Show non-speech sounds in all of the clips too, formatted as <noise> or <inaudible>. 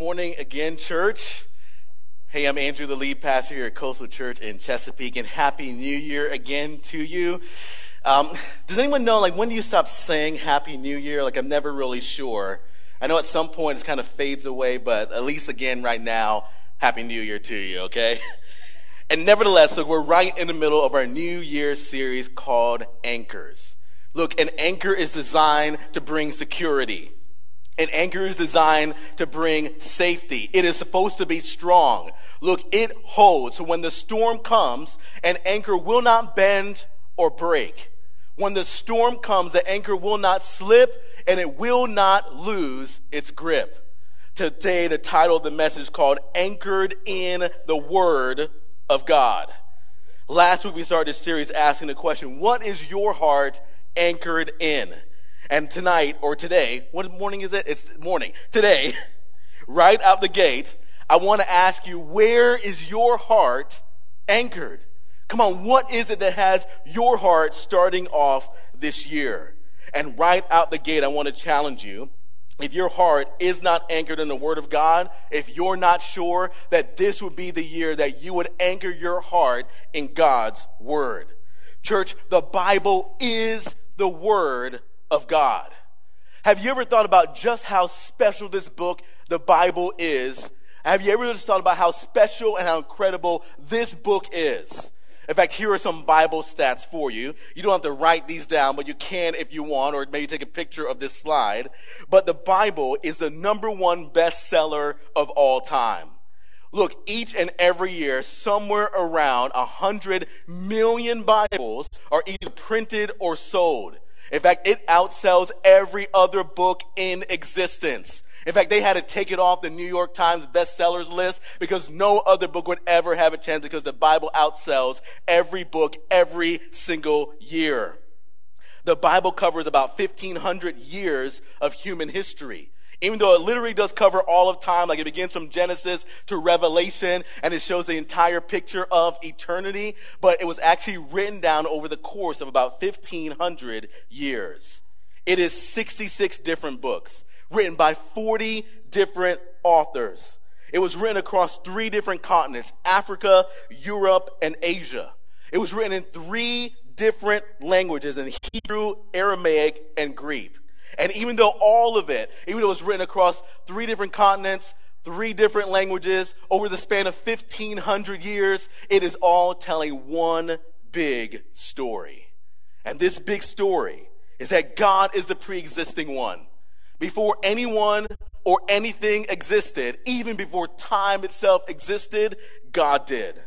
morning again, church. Hey, I'm Andrew, the lead pastor here at Coastal Church in Chesapeake, and Happy New Year again to you. Um, does anyone know, like, when do you stop saying Happy New Year? Like, I'm never really sure. I know at some point it kind of fades away, but at least again right now, Happy New Year to you, okay? <laughs> And nevertheless, look, we're right in the middle of our New Year series called Anchors. Look, an anchor is designed to bring security. An anchor is designed to bring safety. It is supposed to be strong. Look, it holds. When the storm comes, an anchor will not bend or break. When the storm comes, the anchor will not slip and it will not lose its grip. Today, the title of the message is called Anchored in the Word of God. Last week, we started this series asking the question, What is your heart anchored in? And tonight or today, what morning is it? It's morning. Today, <laughs> right out the gate, I want to ask you, where is your heart anchored? Come on, what is it that has your heart starting off this year? And right out the gate, I want to challenge you. If your heart is not anchored in the Word of God, if you're not sure that this would be the year that you would anchor your heart in God's Word. Church, the Bible is the Word of God. Have you ever thought about just how special this book, the Bible, is? Have you ever just thought about how special and how incredible this book is? In fact, here are some Bible stats for you. You don't have to write these down, but you can if you want, or maybe take a picture of this slide. But the Bible is the number one bestseller of all time. Look, each and every year, somewhere around a hundred million Bibles are either printed or sold. In fact, it outsells every other book in existence. In fact, they had to take it off the New York Times bestsellers list because no other book would ever have a chance because the Bible outsells every book every single year. The Bible covers about 1500 years of human history even though it literally does cover all of time, like it begins from Genesis to Revelation, and it shows the entire picture of eternity, but it was actually written down over the course of about 1500 years. It is 66 different books, written by 40 different authors. It was written across three different continents, Africa, Europe, and Asia. It was written in three different languages in Hebrew, Aramaic, and Greek. And even though all of it, even though it was written across three different continents, three different languages, over the span of 1500 years, it is all telling one big story. And this big story is that God is the pre-existing one. Before anyone or anything existed, even before time itself existed, God did.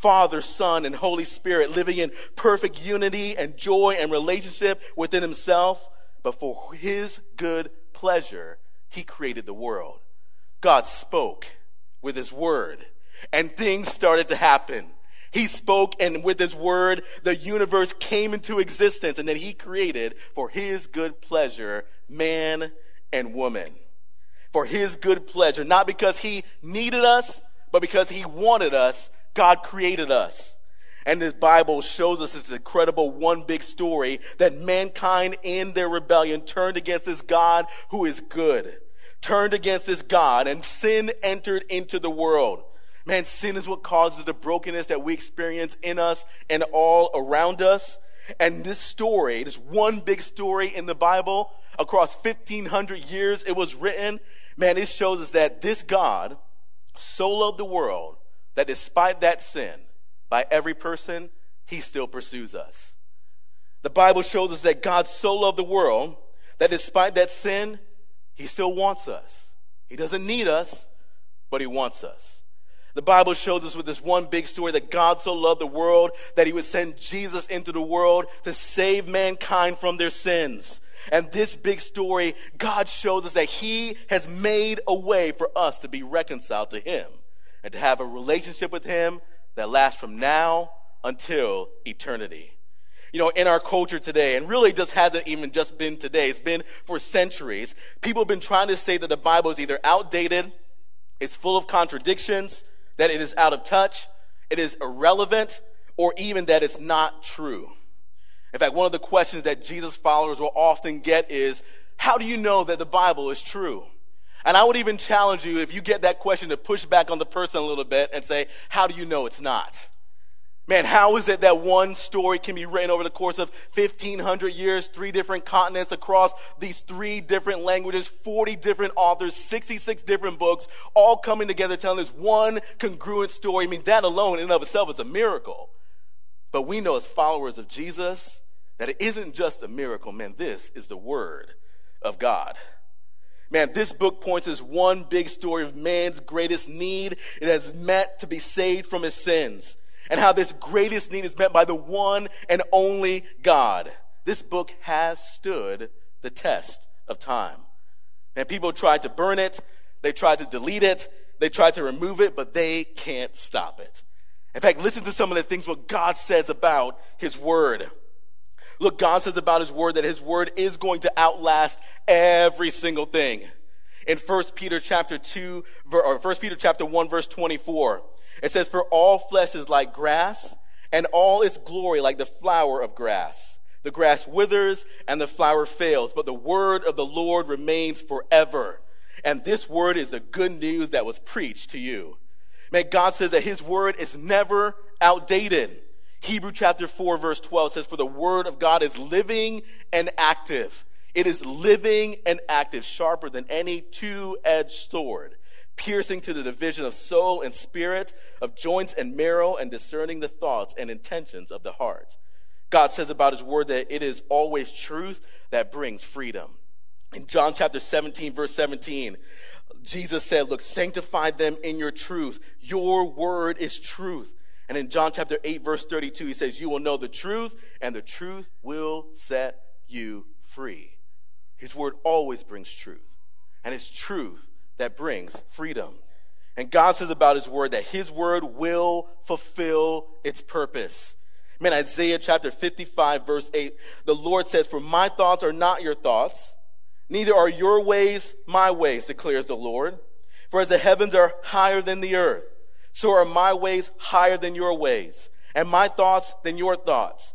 Father, Son, and Holy Spirit living in perfect unity and joy and relationship within himself but for his good pleasure, he created the world. God spoke with his word, and things started to happen. He spoke, and with his word, the universe came into existence, and then he created for his good pleasure man and woman. For his good pleasure, not because he needed us, but because he wanted us, God created us. And the Bible shows us this incredible one big story that mankind in their rebellion turned against this God who is good, turned against this God, and sin entered into the world. Man, sin is what causes the brokenness that we experience in us and all around us. And this story, this one big story in the Bible, across 1500 years it was written, man, it shows us that this God so loved the world that despite that sin, by every person, he still pursues us. The Bible shows us that God so loved the world that despite that sin, he still wants us. He doesn't need us, but he wants us. The Bible shows us with this one big story that God so loved the world that he would send Jesus into the world to save mankind from their sins. And this big story, God shows us that he has made a way for us to be reconciled to him and to have a relationship with him that lasts from now until eternity. You know, in our culture today, and really just hasn't even just been today, it's been for centuries, people have been trying to say that the Bible is either outdated, it's full of contradictions, that it is out of touch, it is irrelevant, or even that it's not true. In fact, one of the questions that Jesus followers will often get is, how do you know that the Bible is true? And I would even challenge you, if you get that question, to push back on the person a little bit and say, How do you know it's not? Man, how is it that one story can be written over the course of 1500 years, three different continents across these three different languages, 40 different authors, 66 different books, all coming together telling this one congruent story? I mean, that alone in and of itself is a miracle. But we know as followers of Jesus that it isn't just a miracle, man. This is the Word of God. Man, this book points as one big story of man's greatest need. It has met to be saved from his sins and how this greatest need is met by the one and only God. This book has stood the test of time. And people tried to burn it, they tried to delete it, they tried to remove it, but they can't stop it. In fact, listen to some of the things what God says about His Word. Look, God says about His Word that His Word is going to outlast every single thing. In 1 Peter chapter 2, or 1 Peter chapter 1 verse 24, it says, For all flesh is like grass, and all its glory like the flower of grass. The grass withers and the flower fails, but the word of the Lord remains forever. And this word is the good news that was preached to you. Man, God says that his word is never outdated. Hebrew chapter 4 verse 12 says, For the word of God is living and active. It is living and active, sharper than any two-edged sword piercing to the division of soul and spirit, of joints and marrow, and discerning the thoughts and intentions of the heart. God says about his word that it is always truth that brings freedom. In John chapter 17, verse 17, Jesus said, Look, sanctify them in your truth. Your word is truth. And in John chapter 8, verse 32, he says, You will know the truth, and the truth will set you free. His word always brings truth. And it's truth that brings freedom. And God says about his word that his word will fulfill its purpose. Man, Isaiah chapter 55, verse 8, the Lord says, For my thoughts are not your thoughts, neither are your ways my ways, declares the Lord. For as the heavens are higher than the earth, so are my ways higher than your ways, and my thoughts than your thoughts.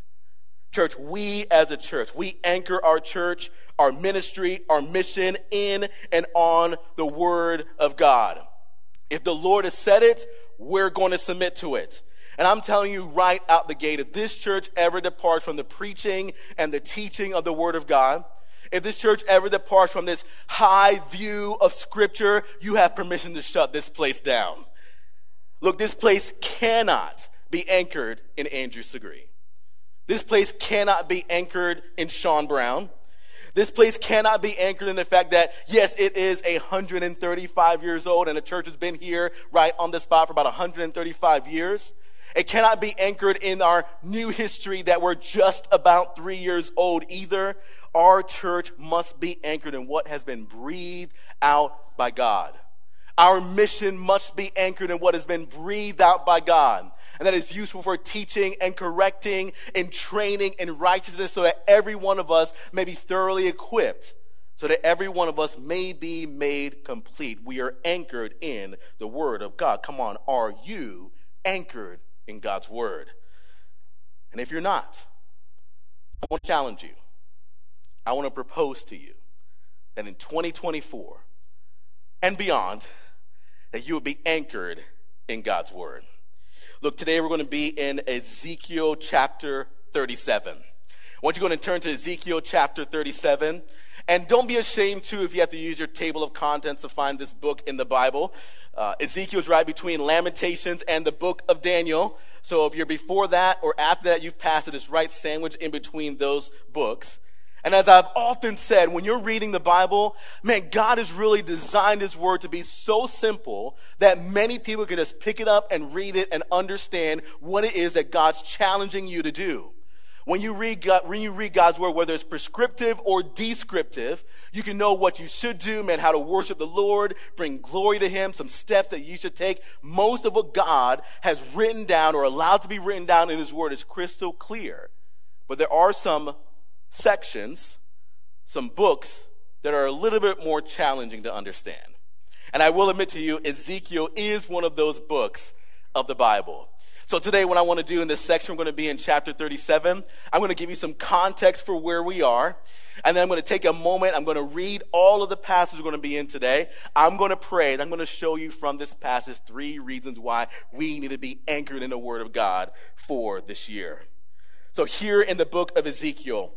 Church, we as a church, we anchor our church, our ministry, our mission in and on the Word of God. If the Lord has said it, we're going to submit to it. And I'm telling you right out the gate, if this church ever departs from the preaching and the teaching of the Word of God, if this church ever departs from this high view of Scripture, you have permission to shut this place down. Look, this place cannot be anchored in Andrew Segre. This place cannot be anchored in Sean Brown. This place cannot be anchored in the fact that, yes, it is 135 years old and the church has been here right on the spot for about 135 years. It cannot be anchored in our new history that we're just about three years old either. Our church must be anchored in what has been breathed out by God. Our mission must be anchored in what has been breathed out by God and that is useful for teaching and correcting and training in righteousness so that every one of us may be thoroughly equipped, so that every one of us may be made complete. We are anchored in the Word of God. Come on, are you anchored in God's Word? And if you're not, I want to challenge you. I want to propose to you that in 2024 and beyond, that you will be anchored in God's Word. Look, today we're going to be in Ezekiel chapter 37. I want you going to turn to Ezekiel chapter 37. And don't be ashamed, too, if you have to use your table of contents to find this book in the Bible. Uh, Ezekiel's right between Lamentations and the book of Daniel. So if you're before that or after that, you've passed it. It's right sandwiched in between those books. And as I've often said, when you're reading the Bible, man, God has really designed His Word to be so simple that many people can just pick it up and read it and understand what it is that God's challenging you to do. When you, read God, when you read God's word, whether it's prescriptive or descriptive, you can know what you should do, man, how to worship the Lord, bring glory to Him, some steps that you should take. Most of what God has written down or allowed to be written down in His word is crystal clear. But there are some sections, some books that are a little bit more challenging to understand. And I will admit to you, Ezekiel is one of those books of the Bible. So today, what I want to do in this section, we're going to be in chapter 37. I'm going to give you some context for where we are. And then I'm going to take a moment. I'm going to read all of the passages we're going to be in today. I'm going to pray. And I'm going to show you from this passage three reasons why we need to be anchored in the Word of God for this year. So here in the book of Ezekiel,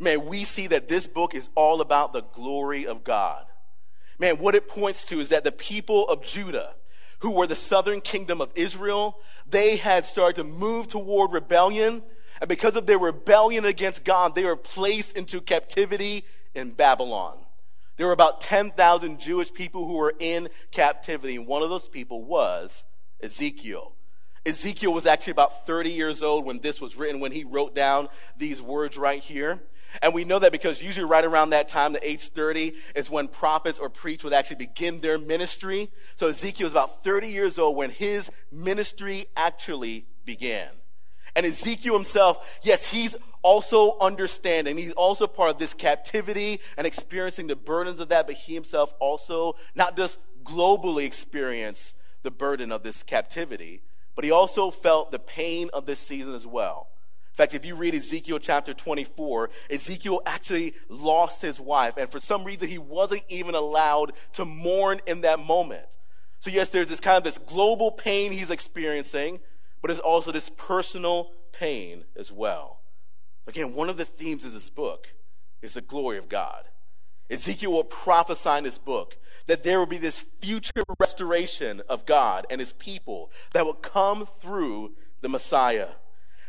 man, we see that this book is all about the glory of God. Man, what it points to is that the people of Judah, who were the southern kingdom of Israel, they had started to move toward rebellion. And because of their rebellion against God, they were placed into captivity in Babylon. There were about 10,000 Jewish people who were in captivity. And one of those people was Ezekiel. Ezekiel was actually about 30 years old when this was written, when he wrote down these words right here. And we know that because usually right around that time, the age 30, is when prophets or priests would actually begin their ministry. So Ezekiel was about 30 years old when his ministry actually began. And Ezekiel himself, yes, he's also understanding. He's also part of this captivity and experiencing the burdens of that, but he himself also not just globally experienced the burden of this captivity, but he also felt the pain of this season as well. In fact, if you read Ezekiel chapter 24, Ezekiel actually lost his wife, and for some reason he wasn't even allowed to mourn in that moment. So yes, there's this kind of this global pain he's experiencing, but there's also this personal pain as well. Again, one of the themes of this book is the glory of God. Ezekiel will prophesy in this book that there will be this future restoration of God and his people that will come through the Messiah.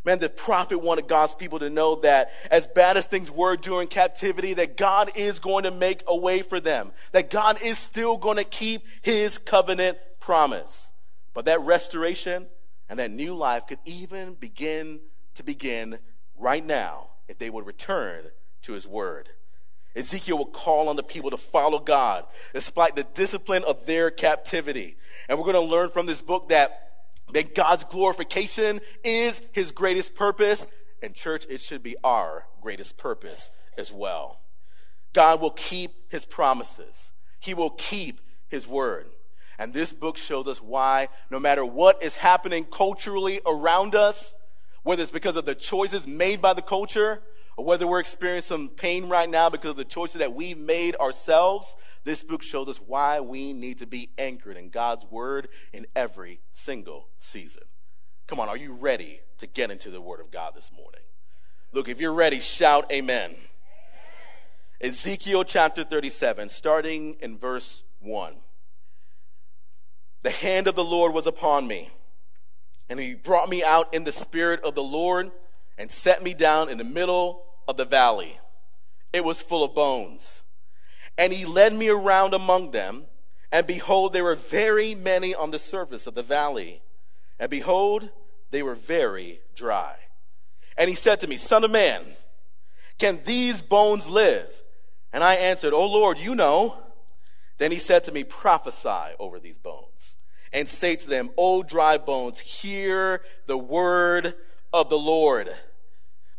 Man, the prophet wanted God's people to know that as bad as things were during captivity, that God is going to make a way for them, that God is still going to keep his covenant promise. But that restoration and that new life could even begin to begin right now if they would return to his word. Ezekiel will call on the people to follow God despite the discipline of their captivity. And we're going to learn from this book that that God's glorification is his greatest purpose. And, church, it should be our greatest purpose as well. God will keep his promises, he will keep his word. And this book shows us why, no matter what is happening culturally around us, whether it's because of the choices made by the culture, or whether we're experiencing some pain right now because of the choices that we made ourselves, this book shows us why we need to be anchored in God's word in every single season. Come on, are you ready to get into the word of God this morning? Look, if you're ready, shout amen. amen. Ezekiel chapter 37, starting in verse 1. The hand of the Lord was upon me, and he brought me out in the spirit of the Lord and set me down in the middle of the valley. It was full of bones. And he led me around among them, and behold, there were very many on the surface of the valley. And behold, they were very dry. And he said to me, Son of man, can these bones live? And I answered, O Lord, you know. Then he said to me, Prophesy over these bones, and say to them, O dry bones, hear the word of the Lord.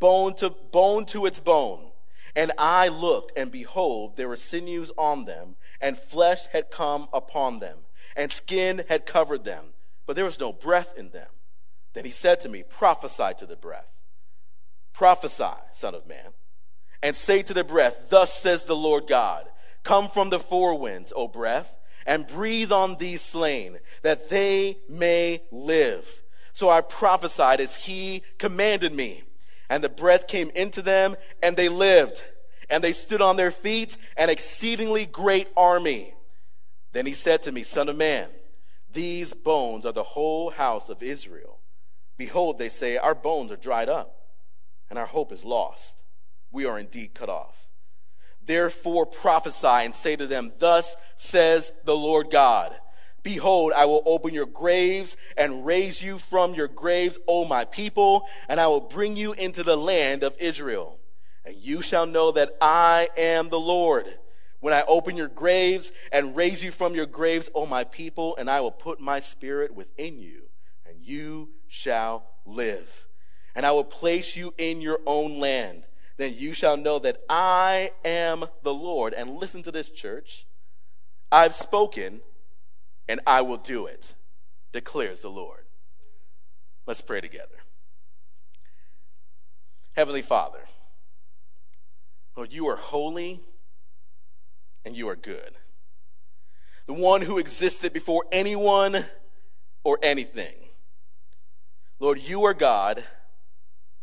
bone to bone to its bone. And I looked, and behold, there were sinews on them, and flesh had come upon them, and skin had covered them, but there was no breath in them. Then he said to me, Prophesy to the breath. Prophesy, Son of Man, and say to the breath, Thus says the Lord God, Come from the four winds, O breath, and breathe on these slain, that they may live. So I prophesied as he commanded me And the breath came into them, and they lived. And they stood on their feet, an exceedingly great army. Then he said to me, Son of man, these bones are the whole house of Israel. Behold, they say, Our bones are dried up, and our hope is lost. We are indeed cut off. Therefore prophesy and say to them, Thus says the Lord God. Behold, I will open your graves and raise you from your graves, O my people, and I will bring you into the land of Israel. And you shall know that I am the Lord when I open your graves and raise you from your graves, O my people, and I will put my spirit within you, and you shall live. And I will place you in your own land. Then you shall know that I am the Lord. And listen to this, church. I've spoken and I will do it, declares the Lord. Let's pray together. Heavenly Father, Lord, you are holy and you are good. The one who existed before anyone or anything. Lord, you are God,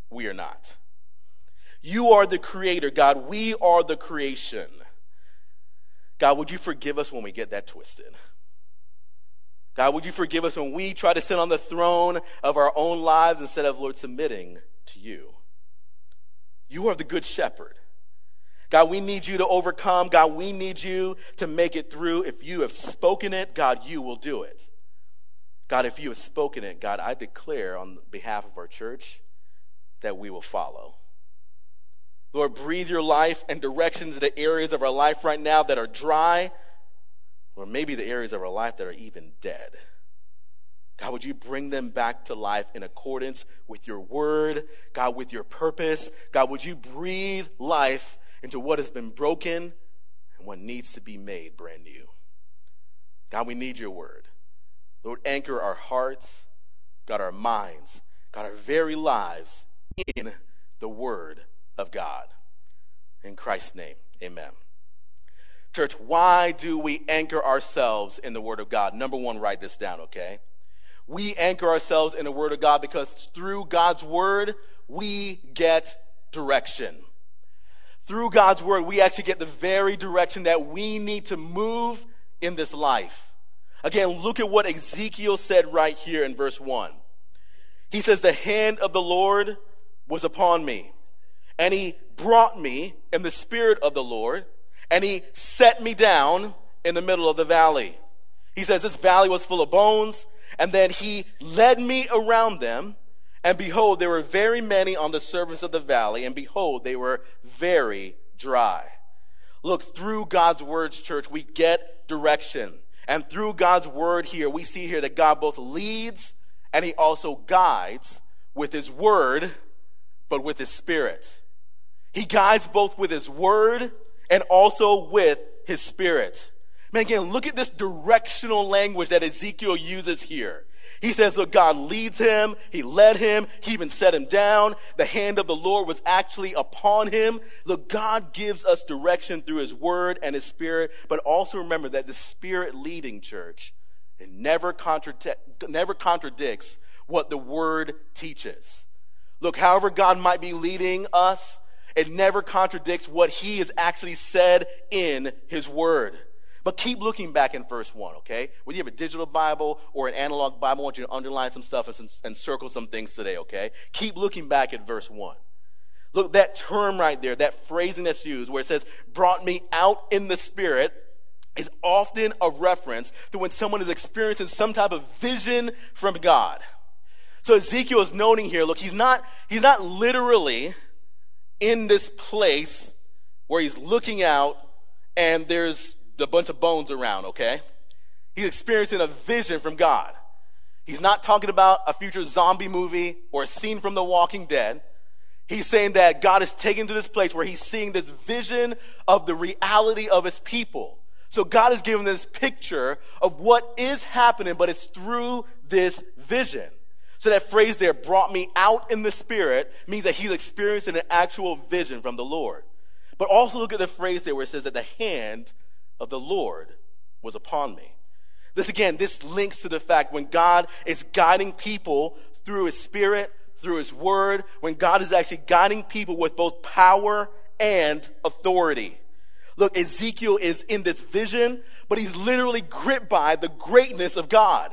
we are not. You are the creator, God. We are the creation. God, would you forgive us when we get that twisted? God, would you forgive us when we try to sit on the throne of our own lives instead of, Lord, submitting to you? You are the good shepherd. God, we need you to overcome. God, we need you to make it through. If you have spoken it, God, you will do it. God, if you have spoken it, God, I declare on behalf of our church that we will follow. Lord, breathe your life and directions into areas of our life right now that are dry, or maybe the areas of our life that are even dead. God, would you bring them back to life in accordance with your word, God, with your purpose? God, would you breathe life into what has been broken and what needs to be made brand new? God, we need your word. Lord, anchor our hearts, God, our minds, God, our very lives in the word of God. In Christ's name, amen. Church, why do we anchor ourselves in the Word of God? Number one, write this down, okay? We anchor ourselves in the Word of God because through God's Word, we get direction. Through God's Word, we actually get the very direction that we need to move in this life. Again, look at what Ezekiel said right here in verse 1. He says, The hand of the Lord was upon me, and he brought me in the spirit of the Lord and he set me down in the middle of the valley. He says this valley was full of bones, and then he led me around them, and behold, there were very many on the surface of the valley, and behold, they were very dry. Look, through God's words, church, we get direction. And through God's word here, we see here that God both leads and he also guides with his word, but with his spirit. He guides both with his word and also with his spirit. Man, again, look at this directional language that Ezekiel uses here. He says, look, God leads him. He led him. He even set him down. The hand of the Lord was actually upon him. Look, God gives us direction through his word and his spirit, but also remember that the spirit leading church, it never, never contradicts what the word teaches. Look, however God might be leading us, it never contradicts what he has actually said in his word. But keep looking back in verse 1, okay? Whether you have a digital Bible or an analog Bible, I want you to underline some stuff and, and circle some things today, okay? Keep looking back at verse 1. Look, that term right there, that phrasing that's used where it says, brought me out in the spirit, is often a reference to when someone is experiencing some type of vision from God. So Ezekiel is noting here, look, he's not, he's not literally in this place where he's looking out and there's a bunch of bones around, okay? He's experiencing a vision from God. He's not talking about a future zombie movie or a scene from The Walking Dead. He's saying that God is taken to this place where he's seeing this vision of the reality of his people. So God is giving this picture of what is happening, but it's through this vision. So that phrase there, brought me out in the spirit, means that he's experiencing an actual vision from the Lord. But also look at the phrase there where it says that the hand of the Lord was upon me. This again, this links to the fact when God is guiding people through his spirit, through his word, when God is actually guiding people with both power and authority. Look, Ezekiel is in this vision, but he's literally gripped by the greatness of God.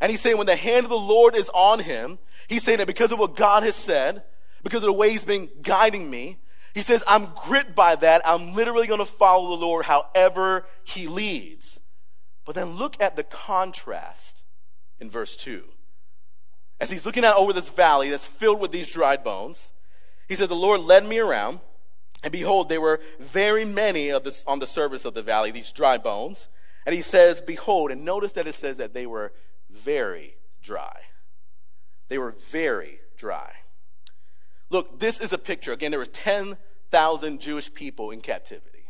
And he's saying when the hand of the Lord is on him, he's saying that because of what God has said, because of the way he's been guiding me, he says, I'm gripped by that. I'm literally going to follow the Lord however he leads. But then look at the contrast in verse 2. As he's looking out over this valley that's filled with these dried bones, he says, The Lord led me around, and behold, there were very many of this on the surface of the valley, these dry bones. And he says, Behold, and notice that it says that they were very dry. They were very dry. Look, this is a picture. Again, there were 10,000 Jewish people in captivity.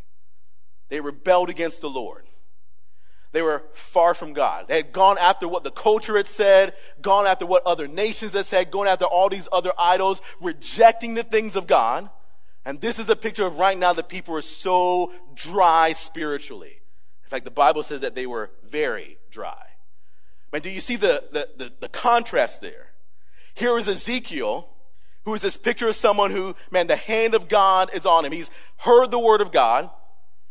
They rebelled against the Lord. They were far from God. They had gone after what the culture had said, gone after what other nations had said, going after all these other idols, rejecting the things of God. And this is a picture of right now that people are so dry spiritually. In fact, the Bible says that they were very dry. Man, do you see the, the, the, the contrast there? Here is Ezekiel, who is this picture of someone who, man, the hand of God is on him. He's heard the word of God.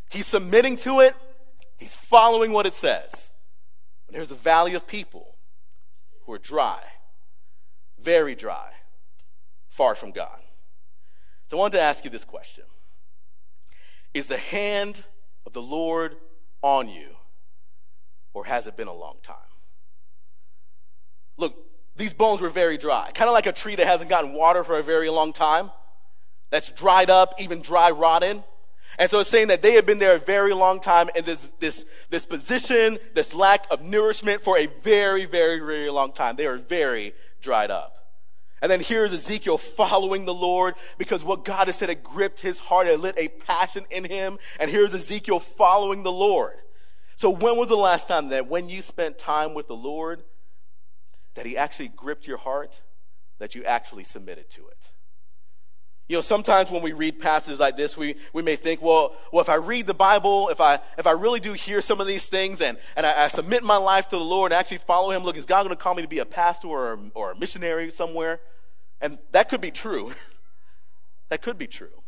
He's submitting to it. He's following what it says. But there's a valley of people who are dry, very dry, far from God. So I wanted to ask you this question Is the hand of the Lord on you, or has it been a long time? Look, these bones were very dry, kind of like a tree that hasn't gotten water for a very long time, that's dried up, even dry rotted. And so it's saying that they had been there a very long time in this, this, this position, this lack of nourishment for a very, very, very long time. They are very dried up. And then here's Ezekiel following the Lord because what God has said had gripped his heart, and lit a passion in him. And here's Ezekiel following the Lord. So when was the last time that when you spent time with the Lord, that he actually gripped your heart, that you actually submitted to it? You know, sometimes when we read passages like this, we, we may think, well, well, if I read the Bible, if I, if I really do hear some of these things and, and I, I submit my life to the Lord and actually follow Him, look, is God going to call me to be a pastor or, or a missionary somewhere? And that could be true. <laughs> that could be true.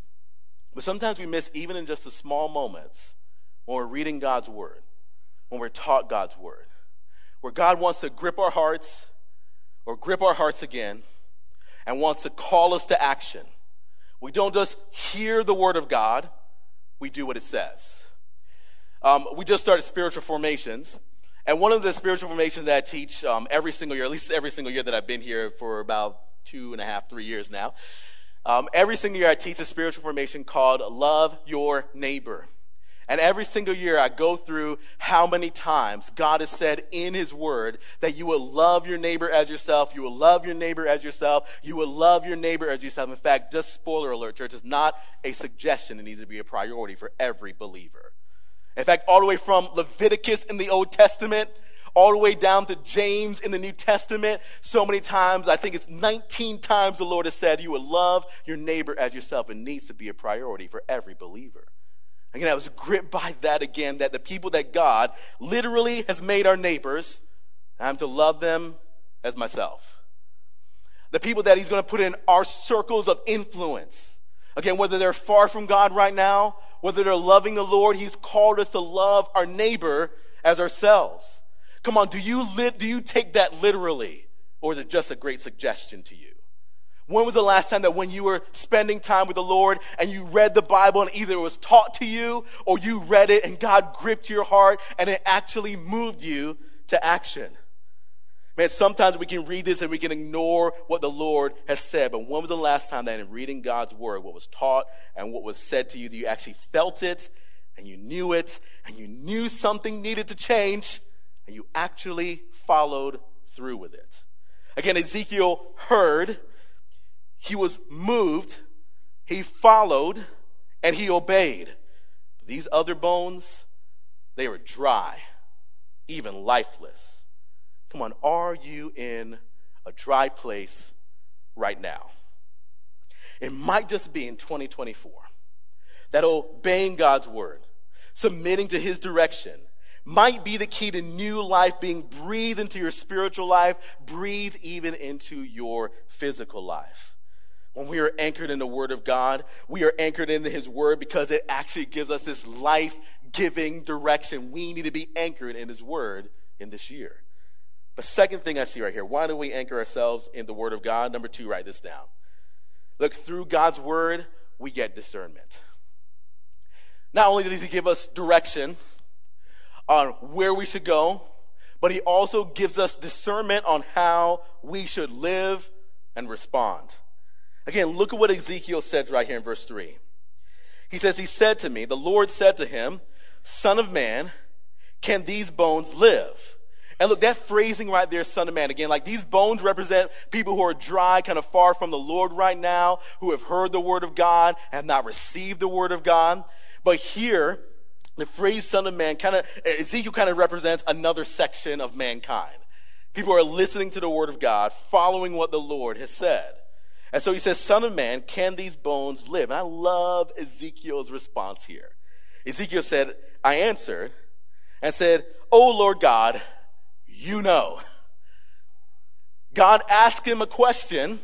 But sometimes we miss, even in just the small moments, when we're reading God's Word, when we're taught God's Word, where God wants to grip our hearts or grip our hearts again and wants to call us to action we don't just hear the word of God, we do what it says. Um, we just started spiritual formations. And one of the spiritual formations that I teach um, every single year, at least every single year that I've been here for about two and a half, three years now, um, every single year I teach a spiritual formation called Love Your Neighbor. And every single year I go through how many times God has said in His Word that you will love your neighbor as yourself, you will love your neighbor as yourself, you will love your neighbor as yourself. In fact, just spoiler alert, church, is not a suggestion. It needs to be a priority for every believer. In fact, all the way from Leviticus in the Old Testament all the way down to James in the New Testament. So many times, I think it's 19 times the Lord has said, You will love your neighbor as yourself. It needs to be a priority for every believer. Again, I was gripped by that again, that the people that God literally has made our neighbors, I'm to love them as myself. The people that He's going to put in our circles of influence. Again, whether they're far from God right now, whether they're loving the Lord, He's called us to love our neighbor as ourselves. Come on, do you, li- do you take that literally? Or is it just a great suggestion to you? When was the last time that when you were spending time with the Lord and you read the Bible and either it was taught to you or you read it and God gripped your heart and it actually moved you to action? Man, sometimes we can read this and we can ignore what the Lord has said. But when was the last time that in reading God's word, what was taught and what was said to you, that you actually felt it and you knew it and you knew something needed to change and you actually followed through with it? Again, Ezekiel heard he was moved, he followed, and he obeyed. These other bones, they were dry, even lifeless. Come on, are you in a dry place right now? It might just be in 2024 that obeying God's word, submitting to his direction, might be the key to new life being breathed into your spiritual life, breathed even into your physical life. When we are anchored in the Word of God, we are anchored in His Word because it actually gives us this life giving direction. We need to be anchored in His Word in this year. The second thing I see right here why do we anchor ourselves in the Word of God? Number two, write this down. Look, through God's Word, we get discernment. Not only does He give us direction on where we should go, but He also gives us discernment on how we should live and respond. Again, look at what Ezekiel said right here in verse 3. He says, He said to me, The Lord said to him, Son of man, can these bones live? And look, that phrasing right there, son of man, again, like these bones represent people who are dry, kind of far from the Lord right now, who have heard the word of God and not received the word of God. But here, the phrase son of man kind of, Ezekiel kind of represents another section of mankind. People are listening to the word of God, following what the Lord has said. And so he says, Son of man, can these bones live? And I love Ezekiel's response here. Ezekiel said, I answered and said, Oh Lord God, you know. God asked him a question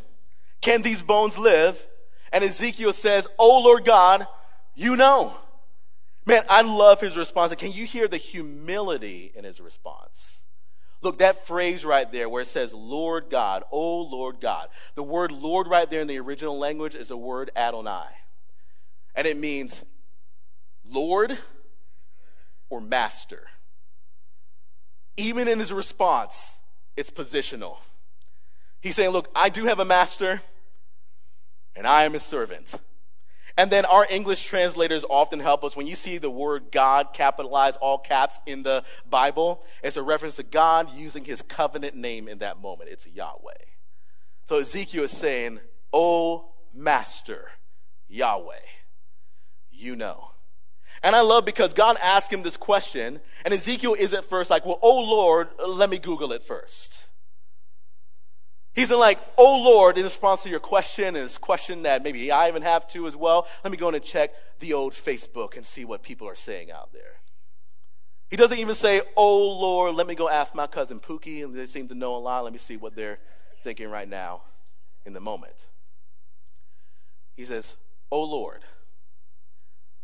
Can these bones live? And Ezekiel says, Oh Lord God, you know. Man, I love his response. Can you hear the humility in his response? Look, that phrase right there where it says, Lord God, oh Lord God. The word Lord right there in the original language is the word Adonai. And it means Lord or master. Even in his response, it's positional. He's saying, Look, I do have a master, and I am his servant. And then our English translators often help us. When you see the word God capitalized, all caps in the Bible, it's a reference to God using his covenant name in that moment. It's Yahweh. So Ezekiel is saying, Oh, Master, Yahweh, you know. And I love because God asked him this question, and Ezekiel is at first like, Well, oh Lord, let me Google it first. He's in like, oh Lord, in response to your question, and this question that maybe I even have to as well, let me go in and check the old Facebook and see what people are saying out there. He doesn't even say, oh Lord, let me go ask my cousin Pookie, and they seem to know a lot. Let me see what they're thinking right now in the moment. He says, oh Lord,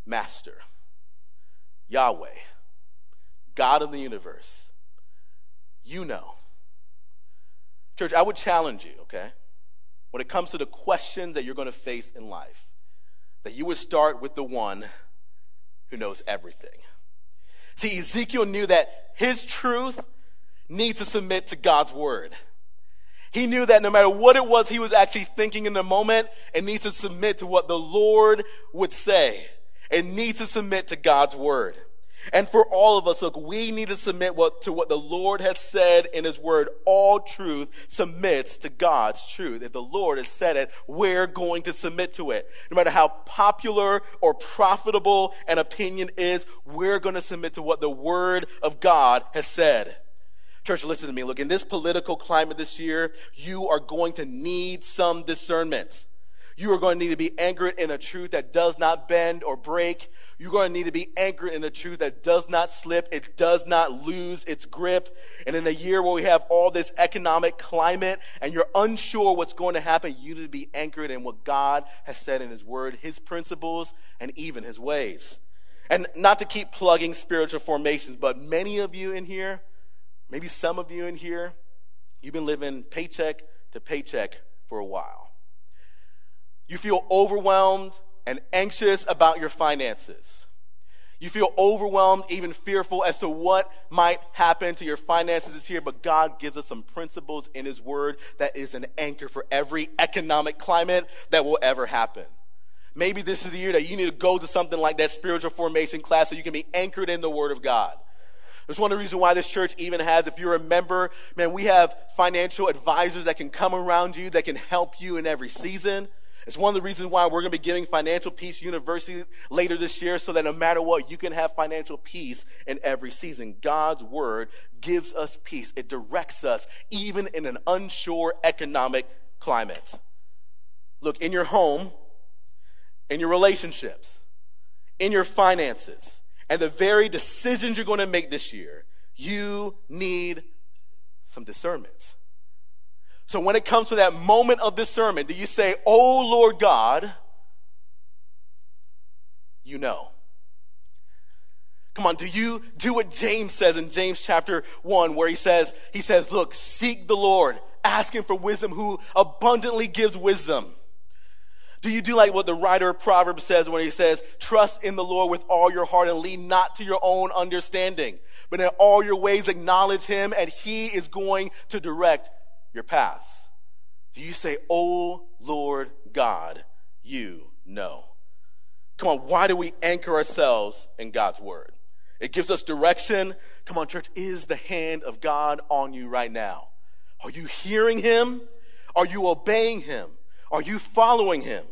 Master, Yahweh, God of the universe, you know. Church, I would challenge you, okay, when it comes to the questions that you're going to face in life, that you would start with the one who knows everything. See, Ezekiel knew that his truth needs to submit to God's word. He knew that no matter what it was he was actually thinking in the moment, it needs to submit to what the Lord would say. It needs to submit to God's word. And for all of us, look, we need to submit what, to what the Lord has said in His Word. All truth submits to God's truth. If the Lord has said it, we're going to submit to it. No matter how popular or profitable an opinion is, we're going to submit to what the Word of God has said. Church, listen to me. Look, in this political climate this year, you are going to need some discernment. You are going to need to be anchored in a truth that does not bend or break. You're going to need to be anchored in the truth that does not slip. It does not lose its grip. And in a year where we have all this economic climate and you're unsure what's going to happen, you need to be anchored in what God has said in His Word, His principles, and even His ways. And not to keep plugging spiritual formations, but many of you in here, maybe some of you in here, you've been living paycheck to paycheck for a while. You feel overwhelmed and anxious about your finances. You feel overwhelmed, even fearful as to what might happen to your finances this year, but God gives us some principles in His Word that is an anchor for every economic climate that will ever happen. Maybe this is the year that you need to go to something like that spiritual formation class so you can be anchored in the Word of God. That's one of the reasons why this church even has, if you're a member, man, we have financial advisors that can come around you, that can help you in every season. It's one of the reasons why we're going to be giving Financial Peace University later this year so that no matter what, you can have financial peace in every season. God's word gives us peace. It directs us even in an unsure economic climate. Look, in your home, in your relationships, in your finances, and the very decisions you're going to make this year, you need some discernment. So when it comes to that moment of discernment, do you say, Oh Lord God, you know? Come on, do you do what James says in James chapter 1 where he says, he says, look, seek the Lord, ask him for wisdom who abundantly gives wisdom. Do you do like what the writer of Proverbs says when he says, trust in the Lord with all your heart and lean not to your own understanding, but in all your ways acknowledge him and he is going to direct your paths? Do you say, Oh Lord God, you know? Come on, why do we anchor ourselves in God's word? It gives us direction. Come on, church, is the hand of God on you right now? Are you hearing him? Are you obeying him? Are you following him?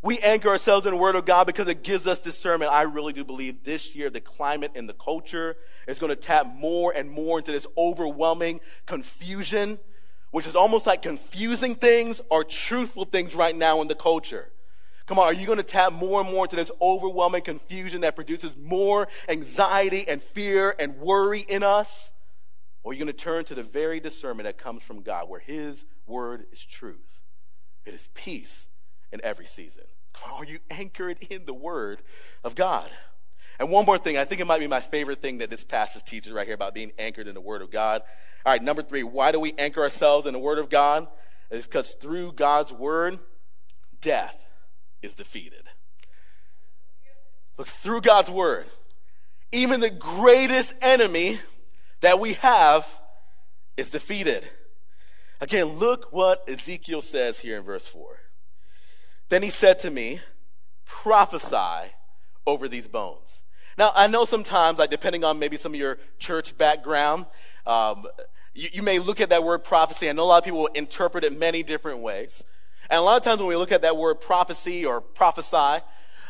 We anchor ourselves in the Word of God because it gives us discernment. I really do believe this year the climate and the culture is going to tap more and more into this overwhelming confusion, which is almost like confusing things or truthful things right now in the culture. Come on, are you going to tap more and more into this overwhelming confusion that produces more anxiety and fear and worry in us? Or are you going to turn to the very discernment that comes from God, where His Word is truth? It is peace in every season. Are you anchored in the Word of God? And one more thing, I think it might be my favorite thing that this passage teaches right here about being anchored in the Word of God. All right, number three, why do we anchor ourselves in the Word of God? It's because through God's Word, death is defeated. Look, through God's Word, even the greatest enemy that we have is defeated. Again, look what Ezekiel says here in verse 4. Then he said to me, prophesy over these bones. Now, I know sometimes, like depending on maybe some of your church background, um, you, you, may look at that word prophecy. I know a lot of people will interpret it many different ways. And a lot of times when we look at that word prophecy or prophesy,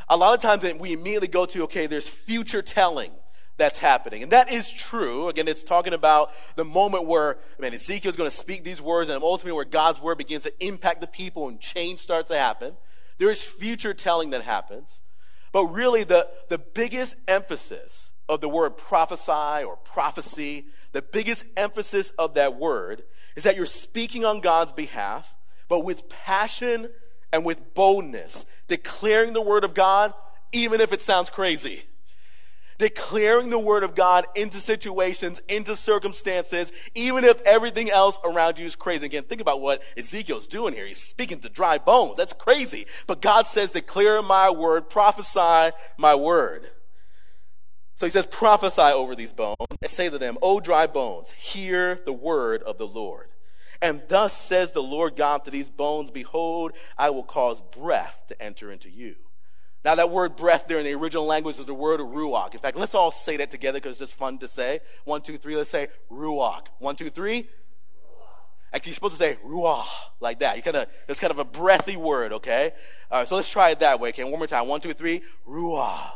a lot of times we immediately go to, okay, there's future telling that's happening. And that is true. Again, it's talking about the moment where, I mean, Ezekiel's going to speak these words and ultimately where God's word begins to impact the people and change starts to happen. There is future telling that happens. But really, the, the biggest emphasis of the word prophesy or prophecy, the biggest emphasis of that word is that you're speaking on God's behalf, but with passion and with boldness, declaring the word of God, even if it sounds crazy declaring the word of God into situations, into circumstances, even if everything else around you is crazy. Again, think about what Ezekiel's doing here. He's speaking to dry bones. That's crazy. But God says, declare my word, prophesy my word. So he says, prophesy over these bones and say to them, O dry bones, hear the word of the Lord. And thus says the Lord God to these bones, Behold, I will cause breath to enter into you now, that word breath there in the original language is the word ruach. In fact, let's all say that together because it's just fun to say. One, two, three, let's say ruach. One, two, three. Actually, you're supposed to say ruach like that. You kind of, it's kind of a breathy word, okay? All right, so let's try it that way, okay? One more time. One, two, three. Ruach.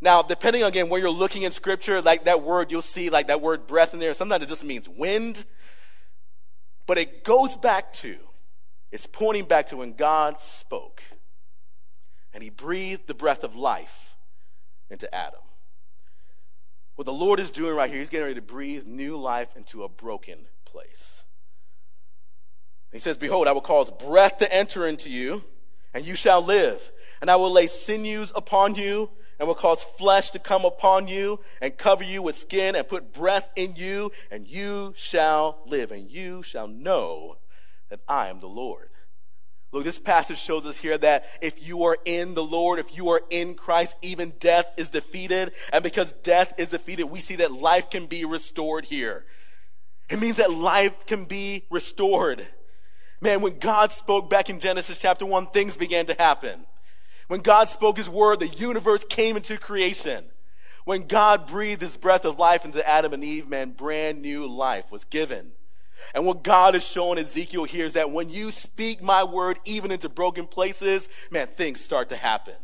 Now, depending again, where you're looking in scripture, like that word, you'll see like that word breath in there. Sometimes it just means wind. But it goes back to, it's pointing back to when God spoke and he breathed the breath of life into Adam. What the Lord is doing right here, he's getting ready to breathe new life into a broken place. He says, Behold, I will cause breath to enter into you, and you shall live. And I will lay sinews upon you, and will cause flesh to come upon you, and cover you with skin, and put breath in you, and you shall live, and you shall know that I am the Lord. Look, this passage shows us here that if you are in the Lord, if you are in Christ, even death is defeated. And because death is defeated, we see that life can be restored here. It means that life can be restored. Man, when God spoke back in Genesis chapter 1, things began to happen. When God spoke his word, the universe came into creation. When God breathed his breath of life into Adam and Eve, man, brand new life was given. And what God is showing Ezekiel here is that when you speak my word even into broken places, man, things start to happen.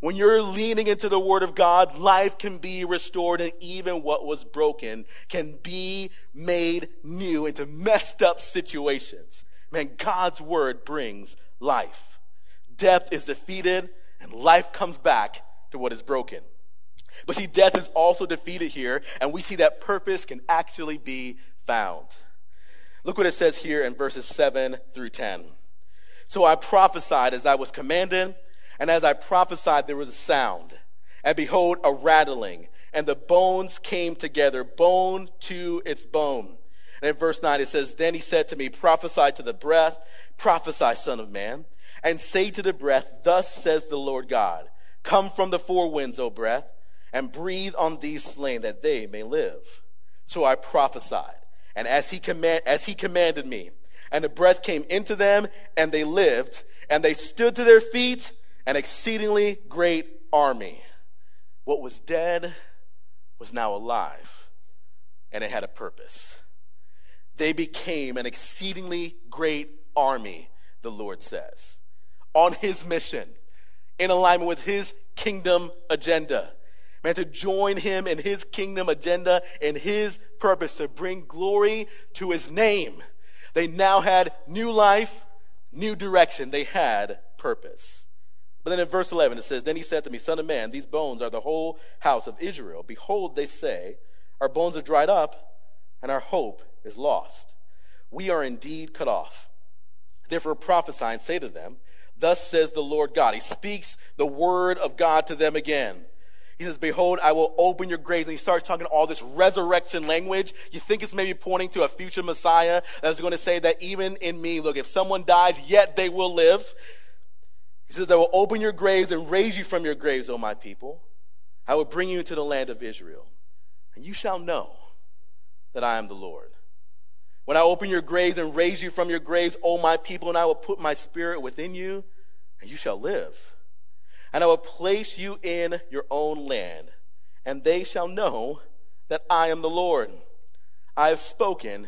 When you're leaning into the word of God, life can be restored and even what was broken can be made new into messed up situations. Man, God's word brings life. Death is defeated and life comes back to what is broken. But see, death is also defeated here, and we see that purpose can actually be found. Look what it says here in verses 7 through 10. So I prophesied as I was commanded, and as I prophesied, there was a sound. And behold, a rattling, and the bones came together, bone to its bone. And in verse 9 it says, Then he said to me, Prophesy to the breath, prophesy, son of man, and say to the breath, Thus says the Lord God, Come from the four winds, O breath, and breathe on these slain that they may live. So I prophesied, and as he, command, as he commanded me, and the breath came into them, and they lived, and they stood to their feet, an exceedingly great army. What was dead was now alive, and it had a purpose. They became an exceedingly great army, the Lord says, on his mission, in alignment with his kingdom agenda. Man, to join him in his kingdom agenda and his purpose to bring glory to his name. They now had new life, new direction. They had purpose. But then in verse 11 it says, Then he said to me, Son of man, these bones are the whole house of Israel. Behold, they say, Our bones are dried up, and our hope is lost. We are indeed cut off. Therefore prophesy and say to them, Thus says the Lord God. He speaks the word of God to them again. He says, Behold, I will open your graves. And he starts talking all this resurrection language. You think it's maybe pointing to a future Messiah that is going to say that even in me, look, if someone dies, yet they will live. He says, I will open your graves and raise you from your graves, O my people. I will bring you into the land of Israel, and you shall know that I am the Lord. When I open your graves and raise you from your graves, O my people, and I will put my spirit within you, and you shall live. And I will place you in your own land, and they shall know that I am the Lord. I have spoken,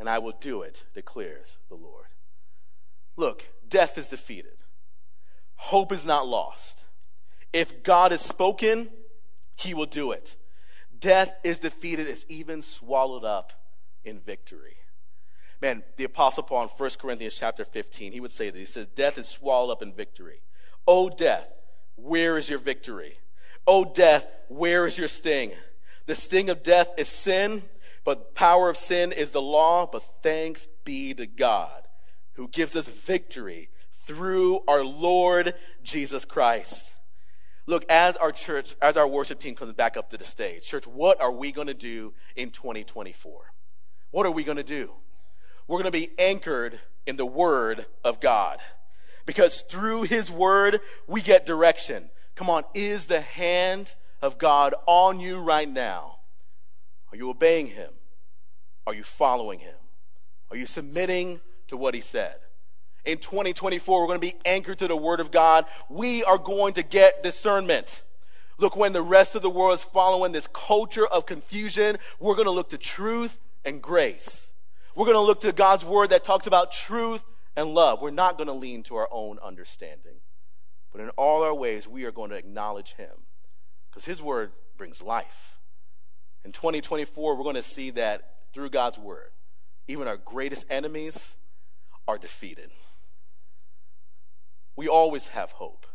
and I will do it, declares the Lord. Look, death is defeated hope is not lost. If God has spoken, he will do it. Death is defeated, it's even swallowed up in victory. Man, the Apostle Paul in 1 Corinthians chapter 15, he would say this. He says, Death is swallowed up in victory. O death, where is your victory? O death, where is your sting? The sting of death is sin, but power of sin is the law. But thanks be to God who gives us victory through our Lord Jesus Christ. Look, as our church, as our worship team comes back up to the stage, church, what are we going to do in 2024? What are we going to do? We're going to be anchored in the Word of God. Because through His Word, we get direction. Come on, is the hand of God on you right now? Are you obeying Him? Are you following Him? Are you submitting to what He said? in 2024, we're going to be anchored to the Word of God. We are going to get discernment. Look, when the rest of the world is following this culture of confusion, we're going to look to truth and grace. We're going to look to God's Word that talks about truth and love. We're not going to lean to our own understanding. But in all our ways, we are going to acknowledge Him because His Word brings life. In 2024, we're going to see that through God's Word, even our greatest enemies are defeated we always have hope.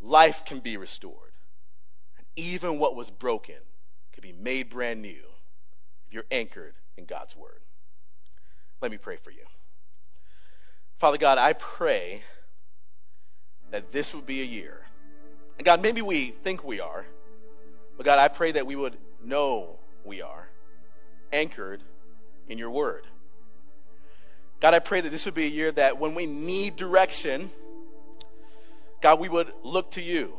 Life can be restored. And even what was broken can be made brand new if you're anchored in God's word. Let me pray for you. Father God, I pray that this would be a year. And God, maybe we think we are, but God, I pray that we would know we are anchored in your word. God, I pray that this would be a year that when we need direction, God, we would look to you.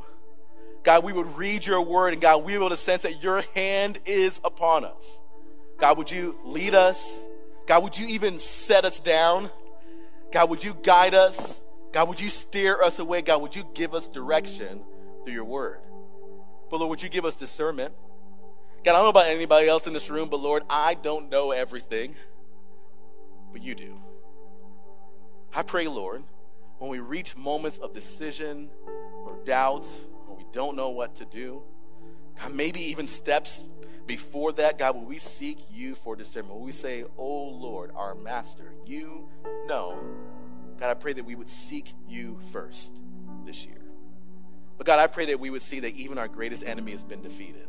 God, we would read your word, and God, we would sense that your hand is upon us. God, would you lead us? God, would you even set us down? God, would you guide us? God, would you steer us away? God, would you give us direction through your word? But Lord, would you give us discernment? God, I don't know about anybody else in this room, but Lord, I don't know everything, but you do. I pray, Lord, when we reach moments of decision or doubt, when we don't know what to do, God, maybe even steps before that, God, will we seek you for discernment? Will we say, Oh Lord, our master, you know. God, I pray that we would seek you first this year. But God, I pray that we would see that even our greatest enemy has been defeated.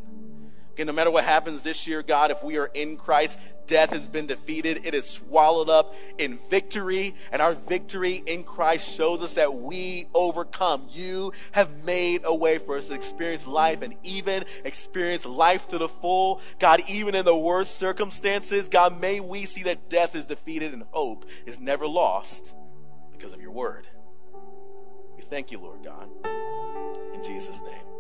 Okay, no matter what happens this year, God, if we are in Christ, death has been defeated. It is swallowed up in victory. And our victory in Christ shows us that we overcome. You have made a way for us to experience life and even experience life to the full. God, even in the worst circumstances, God, may we see that death is defeated and hope is never lost because of your word. We thank you, Lord God. In Jesus' name.